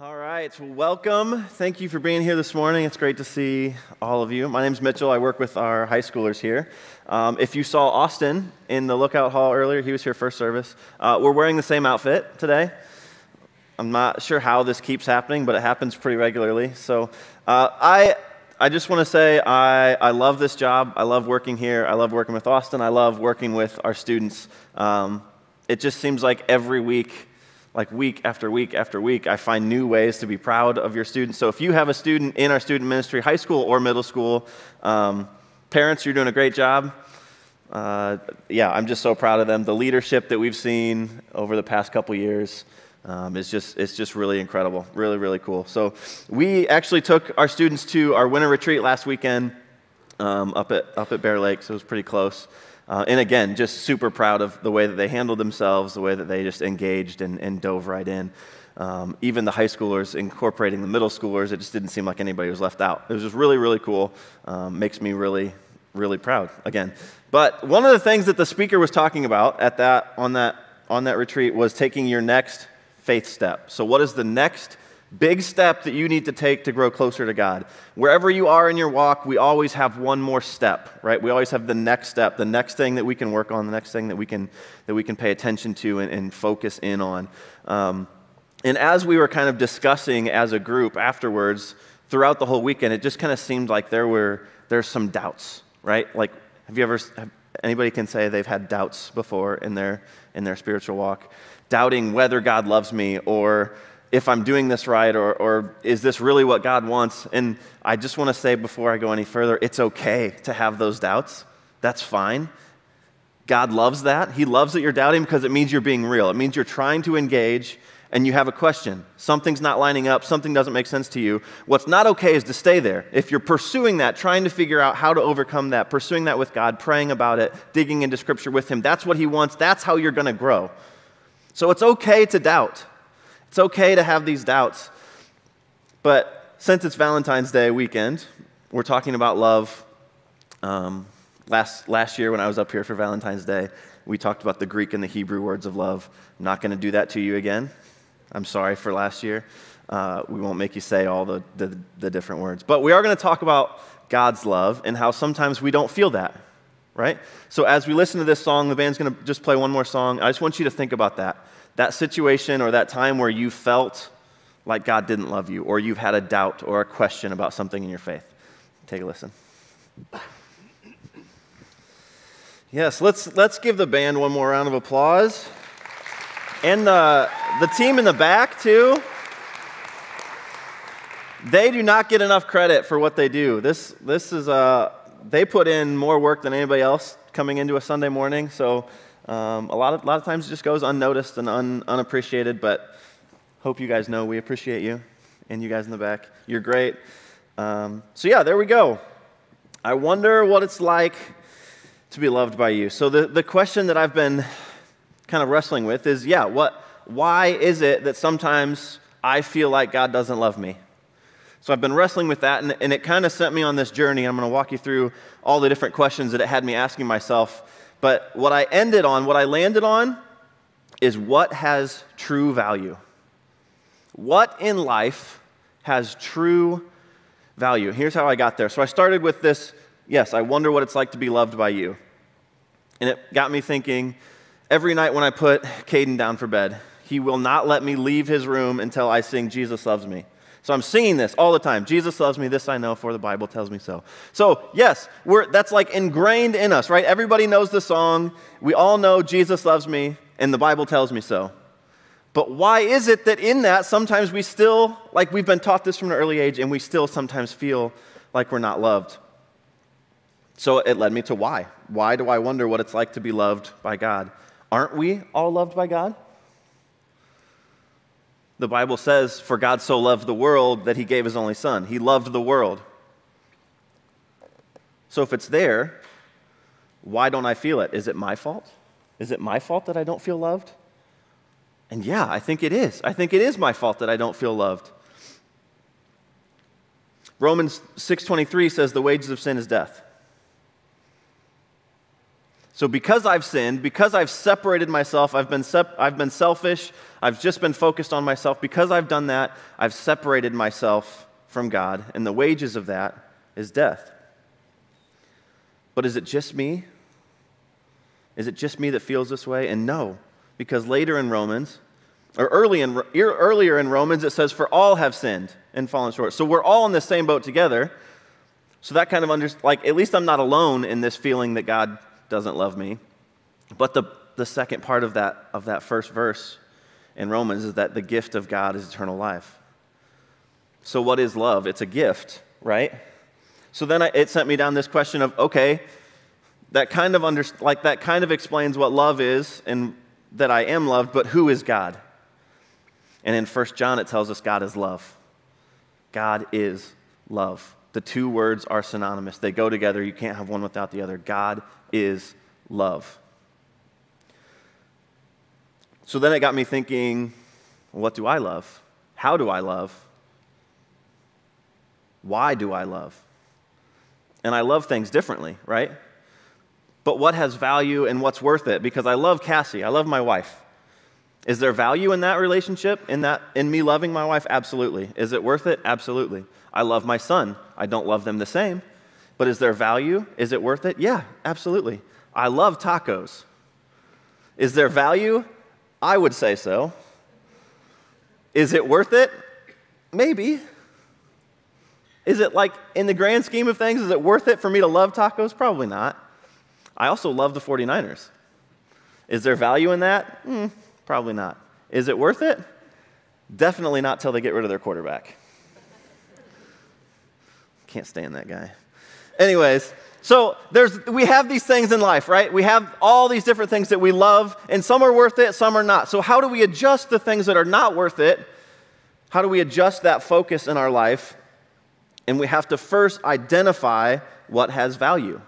All right, welcome. Thank you for being here this morning. It's great to see all of you. My name's Mitchell. I work with our high schoolers here. Um, if you saw Austin in the lookout hall earlier, he was here first service. Uh, we're wearing the same outfit today. I'm not sure how this keeps happening, but it happens pretty regularly. So uh, I, I just want to say I, I love this job. I love working here. I love working with Austin. I love working with our students. Um, it just seems like every week like week after week after week, I find new ways to be proud of your students. So if you have a student in our student ministry, high school or middle school, um, parents, you're doing a great job. Uh, yeah, I'm just so proud of them. The leadership that we've seen over the past couple years um, is just it's just really incredible, really really cool. So we actually took our students to our winter retreat last weekend um, up at up at Bear Lake, so it was pretty close. Uh, and again, just super proud of the way that they handled themselves, the way that they just engaged and, and dove right in. Um, even the high schoolers incorporating the middle schoolers, it just didn't seem like anybody was left out. It was just really, really cool. Um, makes me really, really proud again. But one of the things that the speaker was talking about at that, on, that, on that retreat was taking your next faith step. So, what is the next big step that you need to take to grow closer to God. Wherever you are in your walk, we always have one more step, right? We always have the next step, the next thing that we can work on, the next thing that we can, that we can pay attention to and, and focus in on. Um, and as we were kind of discussing as a group afterwards, throughout the whole weekend, it just kind of seemed like there were there's some doubts, right? Like, have you ever, have, anybody can say they've had doubts before in their, in their spiritual walk? Doubting whether God loves me or if I'm doing this right or, or is this really what God wants? And I just want to say before I go any further, it's okay to have those doubts. That's fine. God loves that. He loves that you're doubting because it means you're being real. It means you're trying to engage and you have a question. Something's not lining up, something doesn't make sense to you. What's not okay is to stay there. If you're pursuing that, trying to figure out how to overcome that, pursuing that with God, praying about it, digging into Scripture with Him, that's what He wants. That's how you're going to grow. So it's okay to doubt. It's okay to have these doubts. But since it's Valentine's Day weekend, we're talking about love. Um, last, last year, when I was up here for Valentine's Day, we talked about the Greek and the Hebrew words of love. I'm not going to do that to you again. I'm sorry for last year. Uh, we won't make you say all the, the, the different words. But we are going to talk about God's love and how sometimes we don't feel that, right? So as we listen to this song, the band's going to just play one more song. I just want you to think about that that situation or that time where you felt like God didn't love you, or you've had a doubt or a question about something in your faith. Take a listen. Yes, let's, let's give the band one more round of applause. And the, the team in the back, too. They do not get enough credit for what they do. This, this is, uh, they put in more work than anybody else coming into a Sunday morning. So um, a, lot of, a lot of times it just goes unnoticed and un, unappreciated, but hope you guys know we appreciate you and you guys in the back. You're great. Um, so, yeah, there we go. I wonder what it's like to be loved by you. So, the, the question that I've been kind of wrestling with is yeah, what, why is it that sometimes I feel like God doesn't love me? So I've been wrestling with that, and, and it kind of sent me on this journey. And I'm going to walk you through all the different questions that it had me asking myself but what I ended on, what I landed on, is what has true value. What in life has true value? Here's how I got there. So I started with this yes, I wonder what it's like to be loved by you. And it got me thinking every night when I put Caden down for bed, he will not let me leave his room until I sing Jesus Loves Me. So I'm singing this all the time. Jesus loves me, this I know, for the Bible tells me so. So, yes, that's like ingrained in us, right? Everybody knows the song. We all know Jesus loves me, and the Bible tells me so. But why is it that in that sometimes we still, like we've been taught this from an early age, and we still sometimes feel like we're not loved? So it led me to why. Why do I wonder what it's like to be loved by God? Aren't we all loved by God? The Bible says, For God so loved the world that he gave his only son. He loved the world. So if it's there, why don't I feel it? Is it my fault? Is it my fault that I don't feel loved? And yeah, I think it is. I think it is my fault that I don't feel loved. Romans 6:23 says the wages of sin is death. So, because I've sinned, because I've separated myself, I've been, sep- I've been selfish, I've just been focused on myself, because I've done that, I've separated myself from God, and the wages of that is death. But is it just me? Is it just me that feels this way? And no, because later in Romans, or early in, earlier in Romans, it says, For all have sinned and fallen short. So we're all in the same boat together. So that kind of under, like, at least I'm not alone in this feeling that God doesn't love me. But the, the second part of that, of that first verse in Romans is that the gift of God is eternal life. So, what is love? It's a gift, right? So then I, it sent me down this question of okay, that kind of under, like that kind of explains what love is and that I am loved, but who is God? And in 1 John it tells us God is love. God is love. The two words are synonymous. They go together. You can't have one without the other. God is love. So then it got me thinking what do I love? How do I love? Why do I love? And I love things differently, right? But what has value and what's worth it? Because I love Cassie, I love my wife. Is there value in that relationship, in, that, in me loving my wife? Absolutely. Is it worth it? Absolutely. I love my son. I don't love them the same. But is there value? Is it worth it? Yeah, absolutely. I love tacos. Is there value? I would say so. Is it worth it? Maybe. Is it like, in the grand scheme of things, is it worth it for me to love tacos? Probably not. I also love the 49ers. Is there value in that? Mm, probably not. Is it worth it? Definitely not till they get rid of their quarterback. Can't stand that guy. Anyways, so there's, we have these things in life, right? We have all these different things that we love, and some are worth it, some are not. So, how do we adjust the things that are not worth it? How do we adjust that focus in our life? And we have to first identify what has value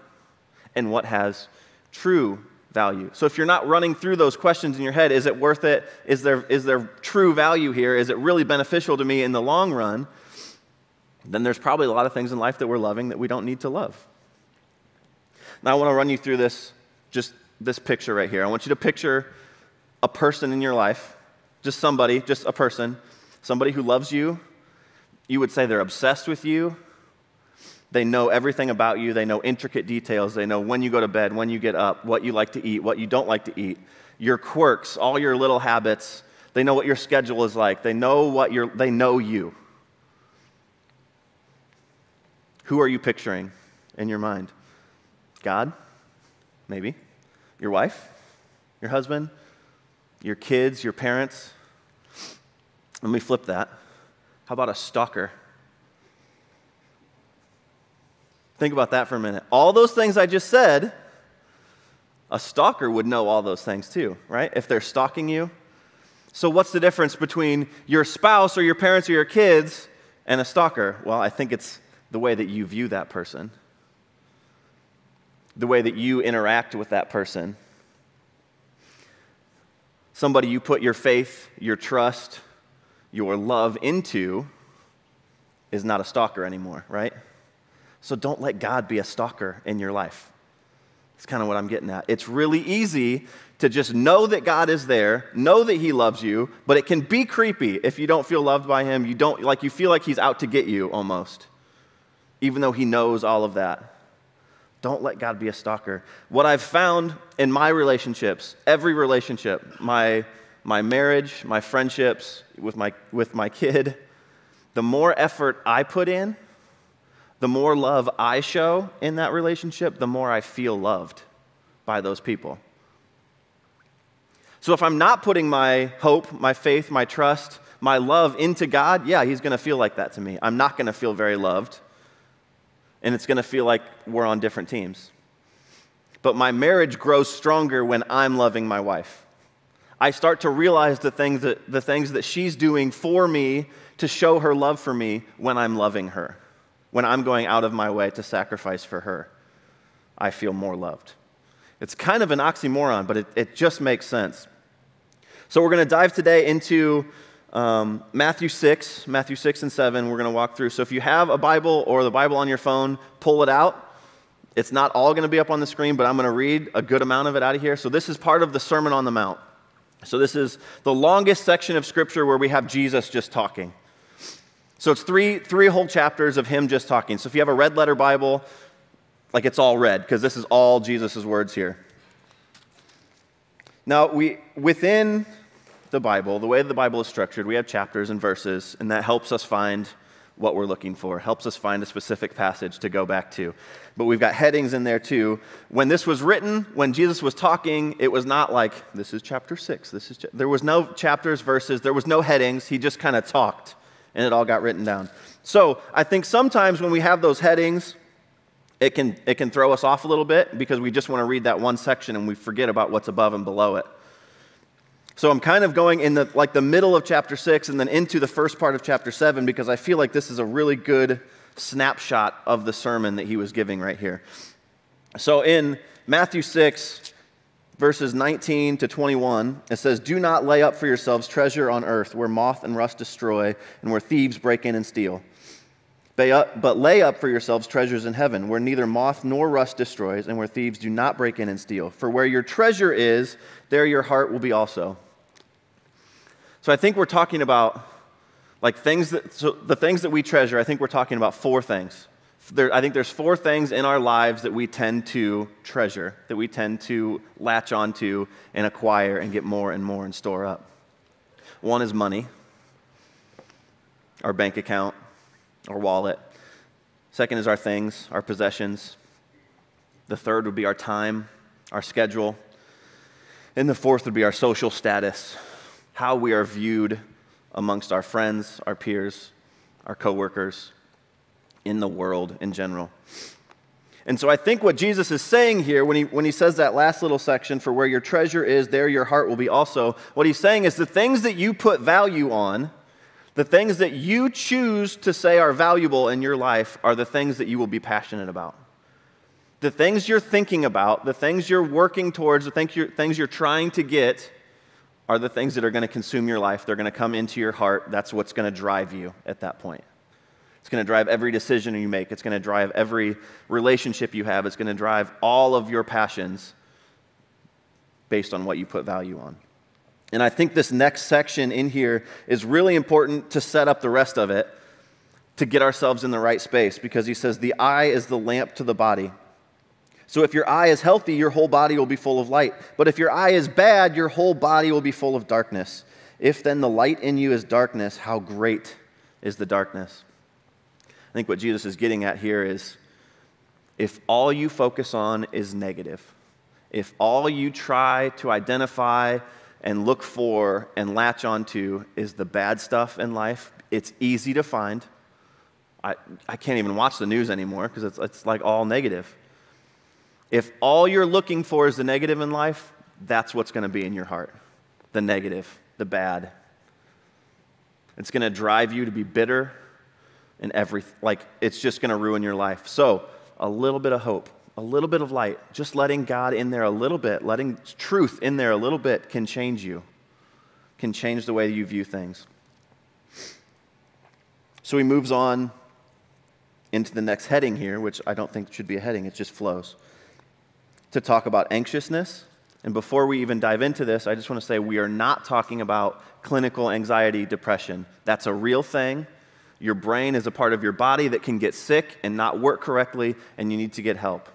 and what has true value. So if you're not running through those questions in your head, is it worth it? Is there, is there true value here? Is it really beneficial to me in the long run? Then there's probably a lot of things in life that we're loving that we don't need to love. Now, I want to run you through this, just this picture right here. I want you to picture a person in your life, just somebody, just a person, somebody who loves you. You would say they're obsessed with you. They know everything about you. They know intricate details. They know when you go to bed, when you get up, what you like to eat, what you don't like to eat, your quirks, all your little habits. They know what your schedule is like. They know what you're, they know you. Who are you picturing in your mind? God? Maybe. Your wife? Your husband? Your kids? Your parents? Let me flip that. How about a stalker? Think about that for a minute. All those things I just said, a stalker would know all those things too, right? If they're stalking you. So, what's the difference between your spouse or your parents or your kids and a stalker? Well, I think it's the way that you view that person, the way that you interact with that person. Somebody you put your faith, your trust, your love into is not a stalker anymore, right? So don't let God be a stalker in your life. That's kind of what I'm getting at. It's really easy to just know that God is there, know that He loves you, but it can be creepy if you don't feel loved by Him. You don't, like, you feel like He's out to get you almost even though He knows all of that. Don't let God be a stalker. What I've found in my relationships, every relationship, my, my marriage, my friendships, with my, with my kid, the more effort I put in, the more love I show in that relationship, the more I feel loved by those people. So if I'm not putting my hope, my faith, my trust, my love into God, yeah, He's going to feel like that to me. I'm not going to feel very loved and it's going to feel like we're on different teams. But my marriage grows stronger when I'm loving my wife. I start to realize the things that, the things that she's doing for me to show her love for me when I'm loving her, when I'm going out of my way to sacrifice for her. I feel more loved. It's kind of an oxymoron, but it, it just makes sense. So, we're going to dive today into um, Matthew 6, Matthew 6 and 7, we're going to walk through. So if you have a Bible or the Bible on your phone, pull it out. It's not all going to be up on the screen, but I'm going to read a good amount of it out of here. So, this is part of the Sermon on the Mount. So, this is the longest section of Scripture where we have Jesus just talking. So, it's three, three whole chapters of him just talking. So, if you have a red letter Bible, like it's all red, because this is all Jesus' words here. Now, we, within the Bible, the way the Bible is structured, we have chapters and verses, and that helps us find what we're looking for, helps us find a specific passage to go back to. But we've got headings in there too. When this was written, when Jesus was talking, it was not like, this is chapter six, this is, there was no chapters, verses, there was no headings. He just kind of talked, and it all got written down. So I think sometimes when we have those headings, it can, it can throw us off a little bit because we just want to read that one section and we forget about what's above and below it. So I'm kind of going in the like the middle of chapter 6 and then into the first part of chapter 7 because I feel like this is a really good snapshot of the sermon that he was giving right here. So in Matthew 6 verses 19 to 21 it says do not lay up for yourselves treasure on earth where moth and rust destroy and where thieves break in and steal. But lay up for yourselves treasures in heaven, where neither moth nor rust destroys, and where thieves do not break in and steal. For where your treasure is, there your heart will be also. So I think we're talking about like things that, so the things that we treasure, I think we're talking about four things. There, I think there's four things in our lives that we tend to treasure, that we tend to latch onto and acquire and get more and more and store up. One is money, our bank account, our wallet. Second is our things, our possessions. The third would be our time, our schedule. And the fourth would be our social status, how we are viewed amongst our friends, our peers, our coworkers, in the world in general. And so I think what Jesus is saying here when he, when he says that last little section, for where your treasure is, there your heart will be also, what he's saying is the things that you put value on, the things that you choose to say are valuable in your life, are the things that you will be passionate about. The things you're thinking about, the things you're working towards, the things you're, things you're trying to get, are the things that are going to consume your life. They're going to come into your heart. That's what's going to drive you at that point. It's going to drive every decision you make. It's going to drive every relationship you have. It's going to drive all of your passions based on what you put value on. And I think this next section in here is really important to set up the rest of it to get ourselves in the right space because he says, The eye is the lamp to the body. So if your eye is healthy, your whole body will be full of light. But if your eye is bad, your whole body will be full of darkness. If then the light in you is darkness, how great is the darkness? I think what Jesus is getting at here is if all you focus on is negative, if all you try to identify and look for and latch onto is the bad stuff in life, it's easy to find. I, I can't even watch the news anymore because it's, it's like all negative. If all you're looking for is the negative in life, that's what's going to be in your heart the negative, the bad. It's going to drive you to be bitter and everything. Like, it's just going to ruin your life. So, a little bit of hope, a little bit of light, just letting God in there a little bit, letting truth in there a little bit can change you, can change the way you view things. So, he moves on into the next heading here, which I don't think should be a heading, it just flows to talk about anxiousness. And before we even dive into this, I just want to say we are not talking about clinical anxiety depression. That's a real thing. Your brain is a part of your body that can get sick and not work correctly, and you need to get help.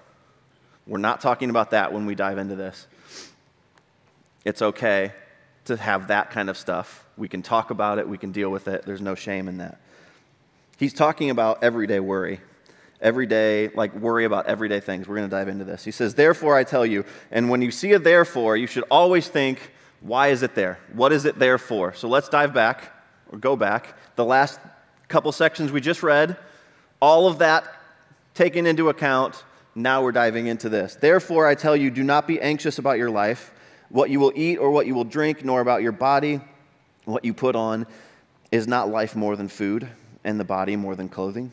We're not talking about that when we dive into this. It's okay to have that kind of stuff. We can talk about it, we can deal with it. There's no shame in that. He's talking about everyday worry everyday, like worry about everyday things. We're going to dive into this. He says, Therefore, I tell you, and when you see a therefore, you should always think, why is it there? What is it there for? So let's dive back, or go back. The last couple sections we just read, all of that taken into account, now we're diving into this. Therefore, I tell you, do not be anxious about your life, what you will eat or what you will drink, nor about your body, what you put on. Is not life more than food, and the body more than clothing?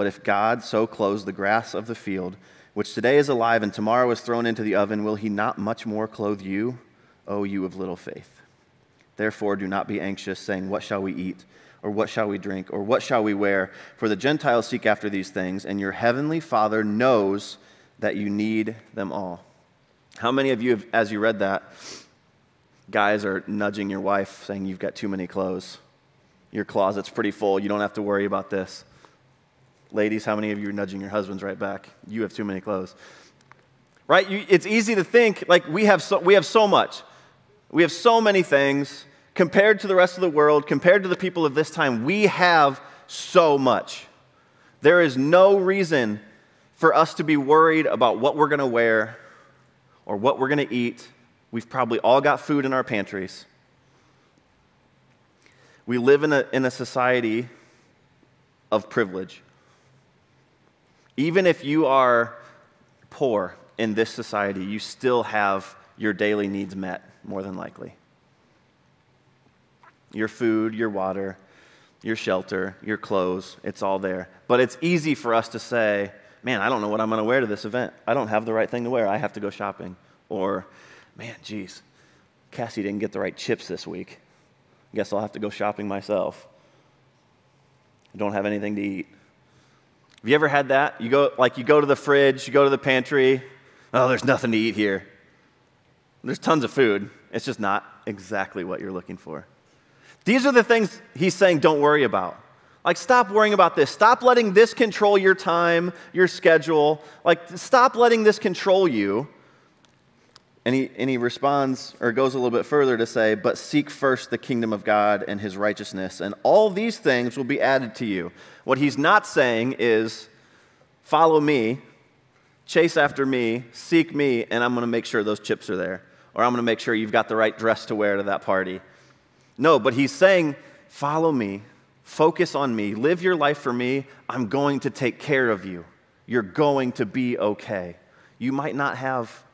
But if God so clothes the grass of the field, which today is alive and tomorrow is thrown into the oven, will he not much more clothe you, O you of little faith? Therefore, do not be anxious, saying, What shall we eat? Or what shall we drink? Or what shall we wear? For the Gentiles seek after these things, and your heavenly Father knows that you need them all. How many of you, have, as you read that, guys are nudging your wife saying, You've got too many clothes? Your closet's pretty full. You don't have to worry about this. Ladies, how many of you are nudging your husbands right back? You have too many clothes. Right? You, it's easy to think like we have, so, we have so much. We have so many things compared to the rest of the world, compared to the people of this time. We have so much. There is no reason for us to be worried about what we're going to wear or what we're going to eat. We've probably all got food in our pantries. We live in a, in a society of privilege. Even if you are poor in this society, you still have your daily needs met, more than likely. Your food, your water, your shelter, your clothes, it's all there. But it's easy for us to say, man, I don't know what I'm going to wear to this event. I don't have the right thing to wear. I have to go shopping. Or, man, geez, Cassie didn't get the right chips this week. Guess I'll have to go shopping myself. I don't have anything to eat. Have you ever had that? You go, like, you go to the fridge, you go to the pantry. Oh, there's nothing to eat here. There's tons of food. It's just not exactly what you're looking for. These are the things he's saying don't worry about. Like, stop worrying about this. Stop letting this control your time, your schedule. Like, stop letting this control you. And he, and he responds or goes a little bit further to say, But seek first the kingdom of God and his righteousness, and all these things will be added to you. What he's not saying is, Follow me, chase after me, seek me, and I'm going to make sure those chips are there. Or I'm going to make sure you've got the right dress to wear to that party. No, but he's saying, Follow me, focus on me, live your life for me. I'm going to take care of you. You're going to be okay. You might not have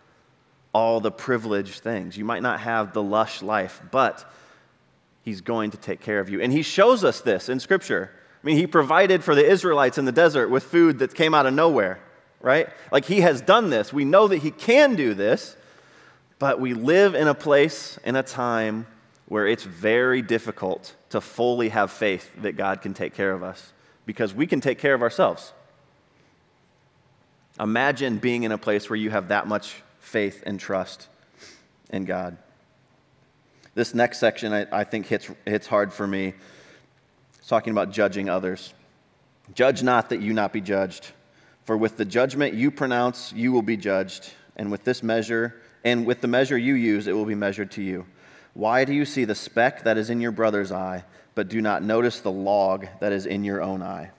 all the privileged things. You might not have the lush life, but He's going to take care of you. And He shows us this in Scripture. I mean, He provided for the Israelites in the desert with food that came out of nowhere, right? Like He has done this. We know that He can do this, but we live in a place, in a time where it's very difficult to fully have faith that God can take care of us because we can take care of ourselves. Imagine being in a place where you have that much faith and trust in God. This next section, I, I think, hits, hits hard for me. It's talking about judging others. Judge not that you not be judged. For with the judgment you pronounce, you will be judged. And with this measure, and with the measure you use, it will be measured to you. Why do you see the speck that is in your brother's eye, but do not notice the log that is in your own eye?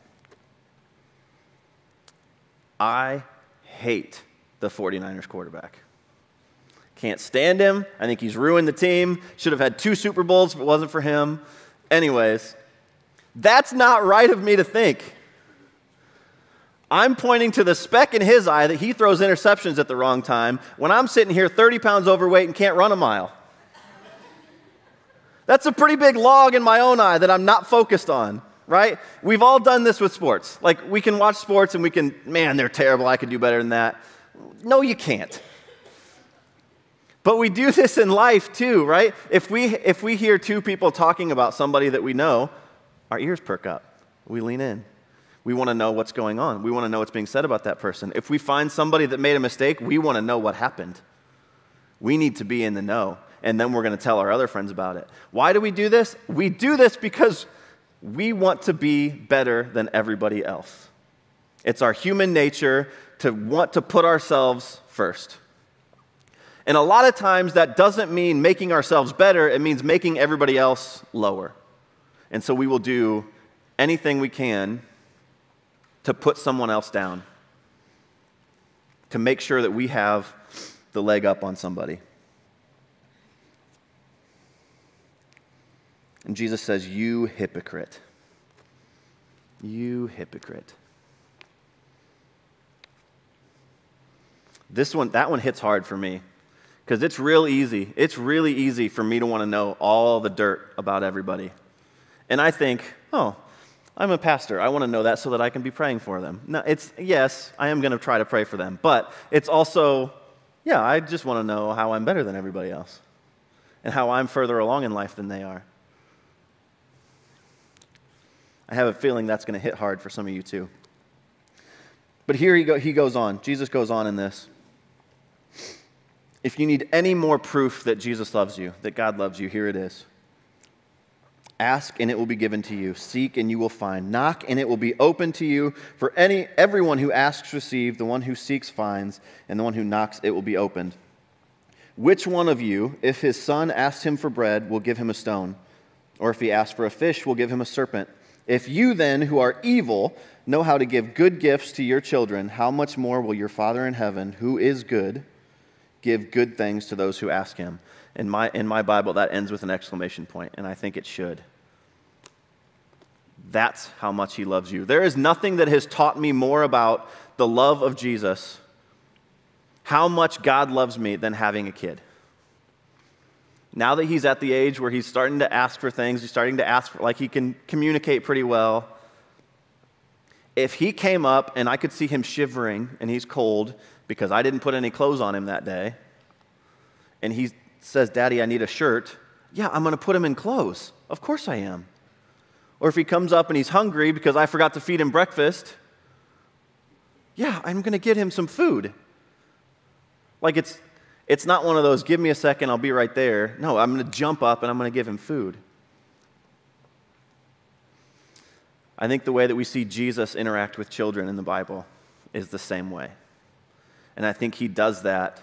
I hate the 49ers quarterback. Can't stand him. I think he's ruined the team. Should have had two Super Bowls if it wasn't for him. Anyways, that's not right of me to think. I'm pointing to the speck in his eye that he throws interceptions at the wrong time when I'm sitting here 30 pounds overweight and can't run a mile. That's a pretty big log in my own eye that I'm not focused on right? We've all done this with sports. Like, we can watch sports and we can, man, they're terrible. I could do better than that. No, you can't. But we do this in life too, right? If we, if we hear two people talking about somebody that we know, our ears perk up. We lean in. We want to know what's going on. We want to know what's being said about that person. If we find somebody that made a mistake, we want to know what happened. We need to be in the know, and then we're going to tell our other friends about it. Why do we do this? We do this because we want to be better than everybody else. It's our human nature to want to put ourselves first. And a lot of times that doesn't mean making ourselves better, it means making everybody else lower. And so we will do anything we can to put someone else down, to make sure that we have the leg up on somebody. And Jesus says, You hypocrite. You hypocrite. This one, that one hits hard for me because it's real easy. It's really easy for me to want to know all the dirt about everybody. And I think, oh, I'm a pastor. I want to know that so that I can be praying for them. No, it's yes, I am going to try to pray for them, but it's also, yeah, I just want to know how I'm better than everybody else and how I'm further along in life than they are. I have a feeling that's going to hit hard for some of you too. But here he, go, he goes on. Jesus goes on in this. If you need any more proof that Jesus loves you, that God loves you, here it is. Ask and it will be given to you. Seek and you will find. Knock and it will be open to you. For any everyone who asks receives, the one who seeks finds, and the one who knocks it will be opened. Which one of you, if his son asks him for bread, will give him a stone? Or if he asks for a fish, will give him a serpent? If you then, who are evil, know how to give good gifts to your children, how much more will your Father in heaven, who is good, give good things to those who ask him? In my, in my Bible, that ends with an exclamation point, and I think it should. That's how much he loves you. There is nothing that has taught me more about the love of Jesus how much God loves me than having a kid. Now that he's at the age where he's starting to ask for things, he's starting to ask for, like, he can communicate pretty well. If he came up and I could see him shivering and he's cold because I didn't put any clothes on him that day, and he says, Daddy, I need a shirt, yeah, I'm going to put him in clothes. Of course I am. Or if he comes up and he's hungry because I forgot to feed him breakfast, yeah, I'm going to get him some food. Like it's, it's not one of those, give me a second, I'll be right there. No, I'm going to jump up and I'm going to give him food. I think the way that we see Jesus interact with children in the Bible is the same way. And I think he does that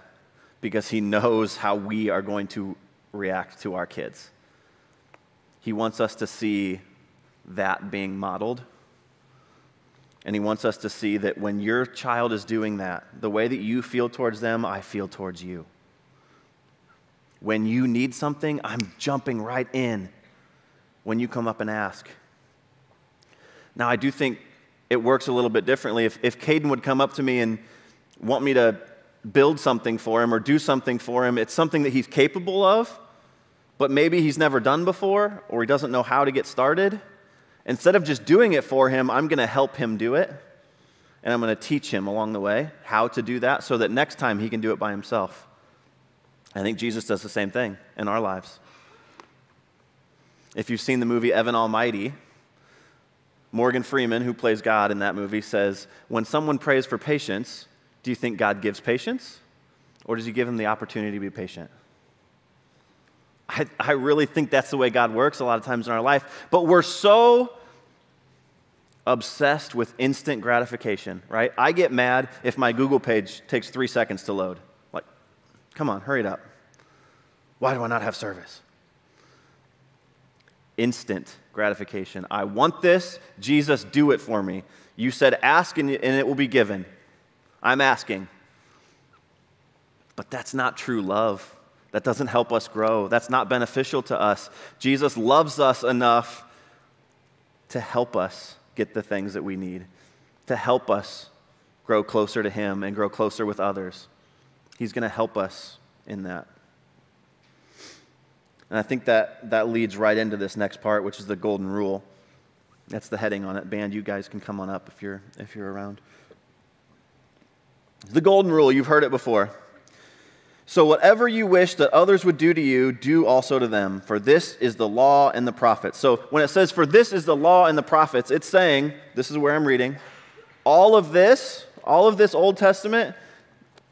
because he knows how we are going to react to our kids. He wants us to see that being modeled and he wants us to see that when your child is doing that, the way that you feel towards them, I feel towards you. When you need something, I'm jumping right in when you come up and ask. Now, I do think it works a little bit differently. If, if Caden would come up to me and want me to build something for him or do something for him, it's something that he's capable of, but maybe he's never done before or he doesn't know how to get started Instead of just doing it for him, I'm going to help him do it. And I'm going to teach him along the way how to do that so that next time he can do it by himself. I think Jesus does the same thing in our lives. If you've seen the movie Evan Almighty, Morgan Freeman, who plays God in that movie, says, When someone prays for patience, do you think God gives patience? Or does he give him the opportunity to be patient? I, I really think that's the way God works a lot of times in our life. But we're so obsessed with instant gratification, right? I get mad if my Google page takes three seconds to load. Like, come on, hurry it up. Why do I not have service? Instant gratification. I want this. Jesus, do it for me. You said, ask and it will be given. I'm asking. But that's not true love. That doesn't help us grow. That's not beneficial to us. Jesus loves us enough to help us get the things that we need, to help us grow closer to Him and grow closer with others. He's going to help us in that. And I think that, that leads right into this next part, which is the golden rule. That's the heading on it. Band, you guys can come on up if you're, if you're around. The golden rule, you've heard it before. So, whatever you wish that others would do to you, do also to them, for this is the law and the prophets. So, when it says, for this is the law and the prophets, it's saying, this is where I'm reading, all of this, all of this Old Testament,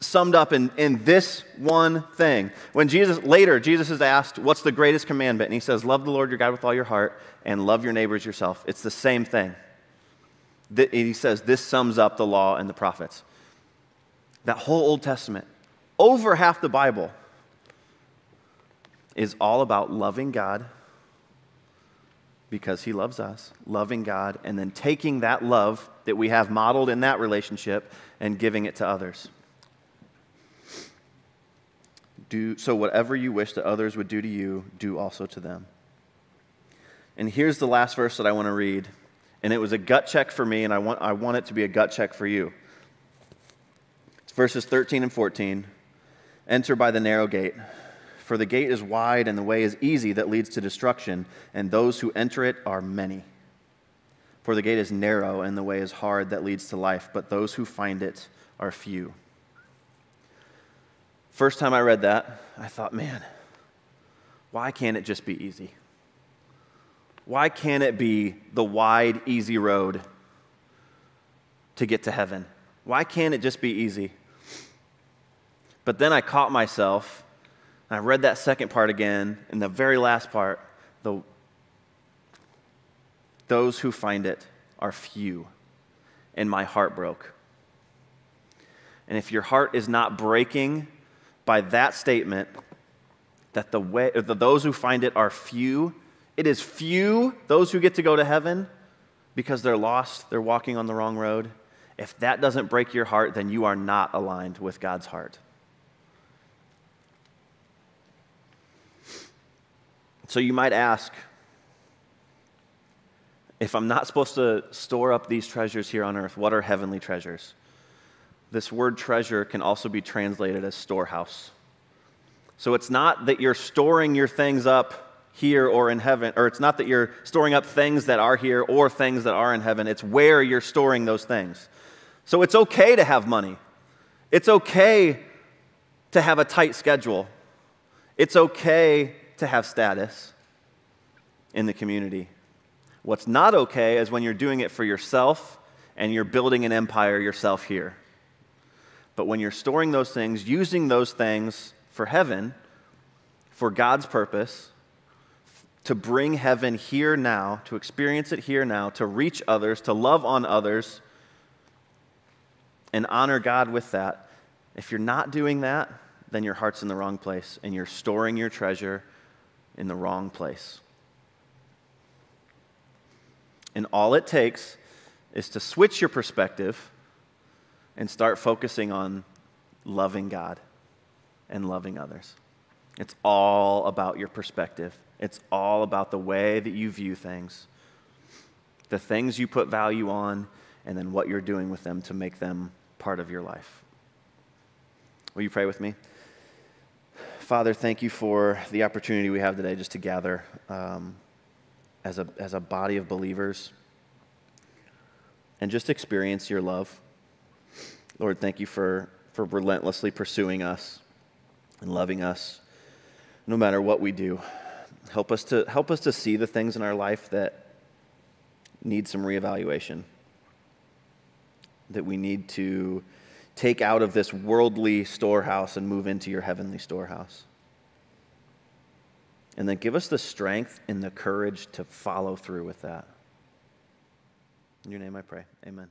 summed up in, in this one thing. When Jesus, later, Jesus is asked, what's the greatest commandment? And he says, love the Lord your God with all your heart and love your neighbors yourself. It's the same thing. He says, this sums up the law and the prophets. That whole Old Testament over half the Bible is all about loving God because He loves us, loving God, and then taking that love that we have modeled in that relationship and giving it to others. Do, so, whatever you wish that others would do to you, do also to them. And here's the last verse that I want to read. And it was a gut check for me, and I want, I want it to be a gut check for you. verses 13 and 14 Enter by the narrow gate, for the gate is wide and the way is easy that leads to destruction, and those who enter it are many. For the gate is narrow and the way is hard that leads to life, but those who find it are few. First time I read that, I thought, man, why can't it just be easy? Why can't it be the wide, easy road to get to heaven? Why can't it just be easy? But then I caught myself, and I read that second part again, and the very last part, the, those who find it are few, and my heart broke. And if your heart is not breaking by that statement, that the way, that those who find it are few, it is few, those who get to go to heaven, because they're lost, they're walking on the wrong road. If that doesn't break your heart, then you are not aligned with God's heart. So you might ask if I'm not supposed to store up these treasures here on earth, what are heavenly treasures? This word treasure can also be translated as storehouse. So it's not that you're storing your things up here or in heaven, or it's not that you're storing up things that are here or things that are in heaven. It's where you're storing those things. So it's okay to have money. It's okay to have a tight schedule. It's okay to have status in the community. What's not okay is when you're doing it for yourself and you're building an empire yourself here. But when you're storing those things, using those things for heaven, for God's purpose, to bring heaven here now, to experience it here now, to reach others, to love on others, and honor God with that. If you're not doing that, then your heart's in the wrong place and you're storing your treasure in the wrong place. And all it takes is to switch your perspective and start focusing on loving God and loving others. It's all about your perspective, it's all about the way that you view things, the things you put value on, and then what you're doing with them to make them part of your life. Will you pray with me? Father, thank you for the opportunity we have today just to gather um, as, a, as a body of believers and just experience your love. Lord, thank you for, for relentlessly pursuing us and loving us no matter what we do. Help us to, help us to see the things in our life that need some reevaluation, that we need to take out of this worldly storehouse and move into your heavenly storehouse. And then give us the strength and the courage to follow through with that. In your name I pray. Amen.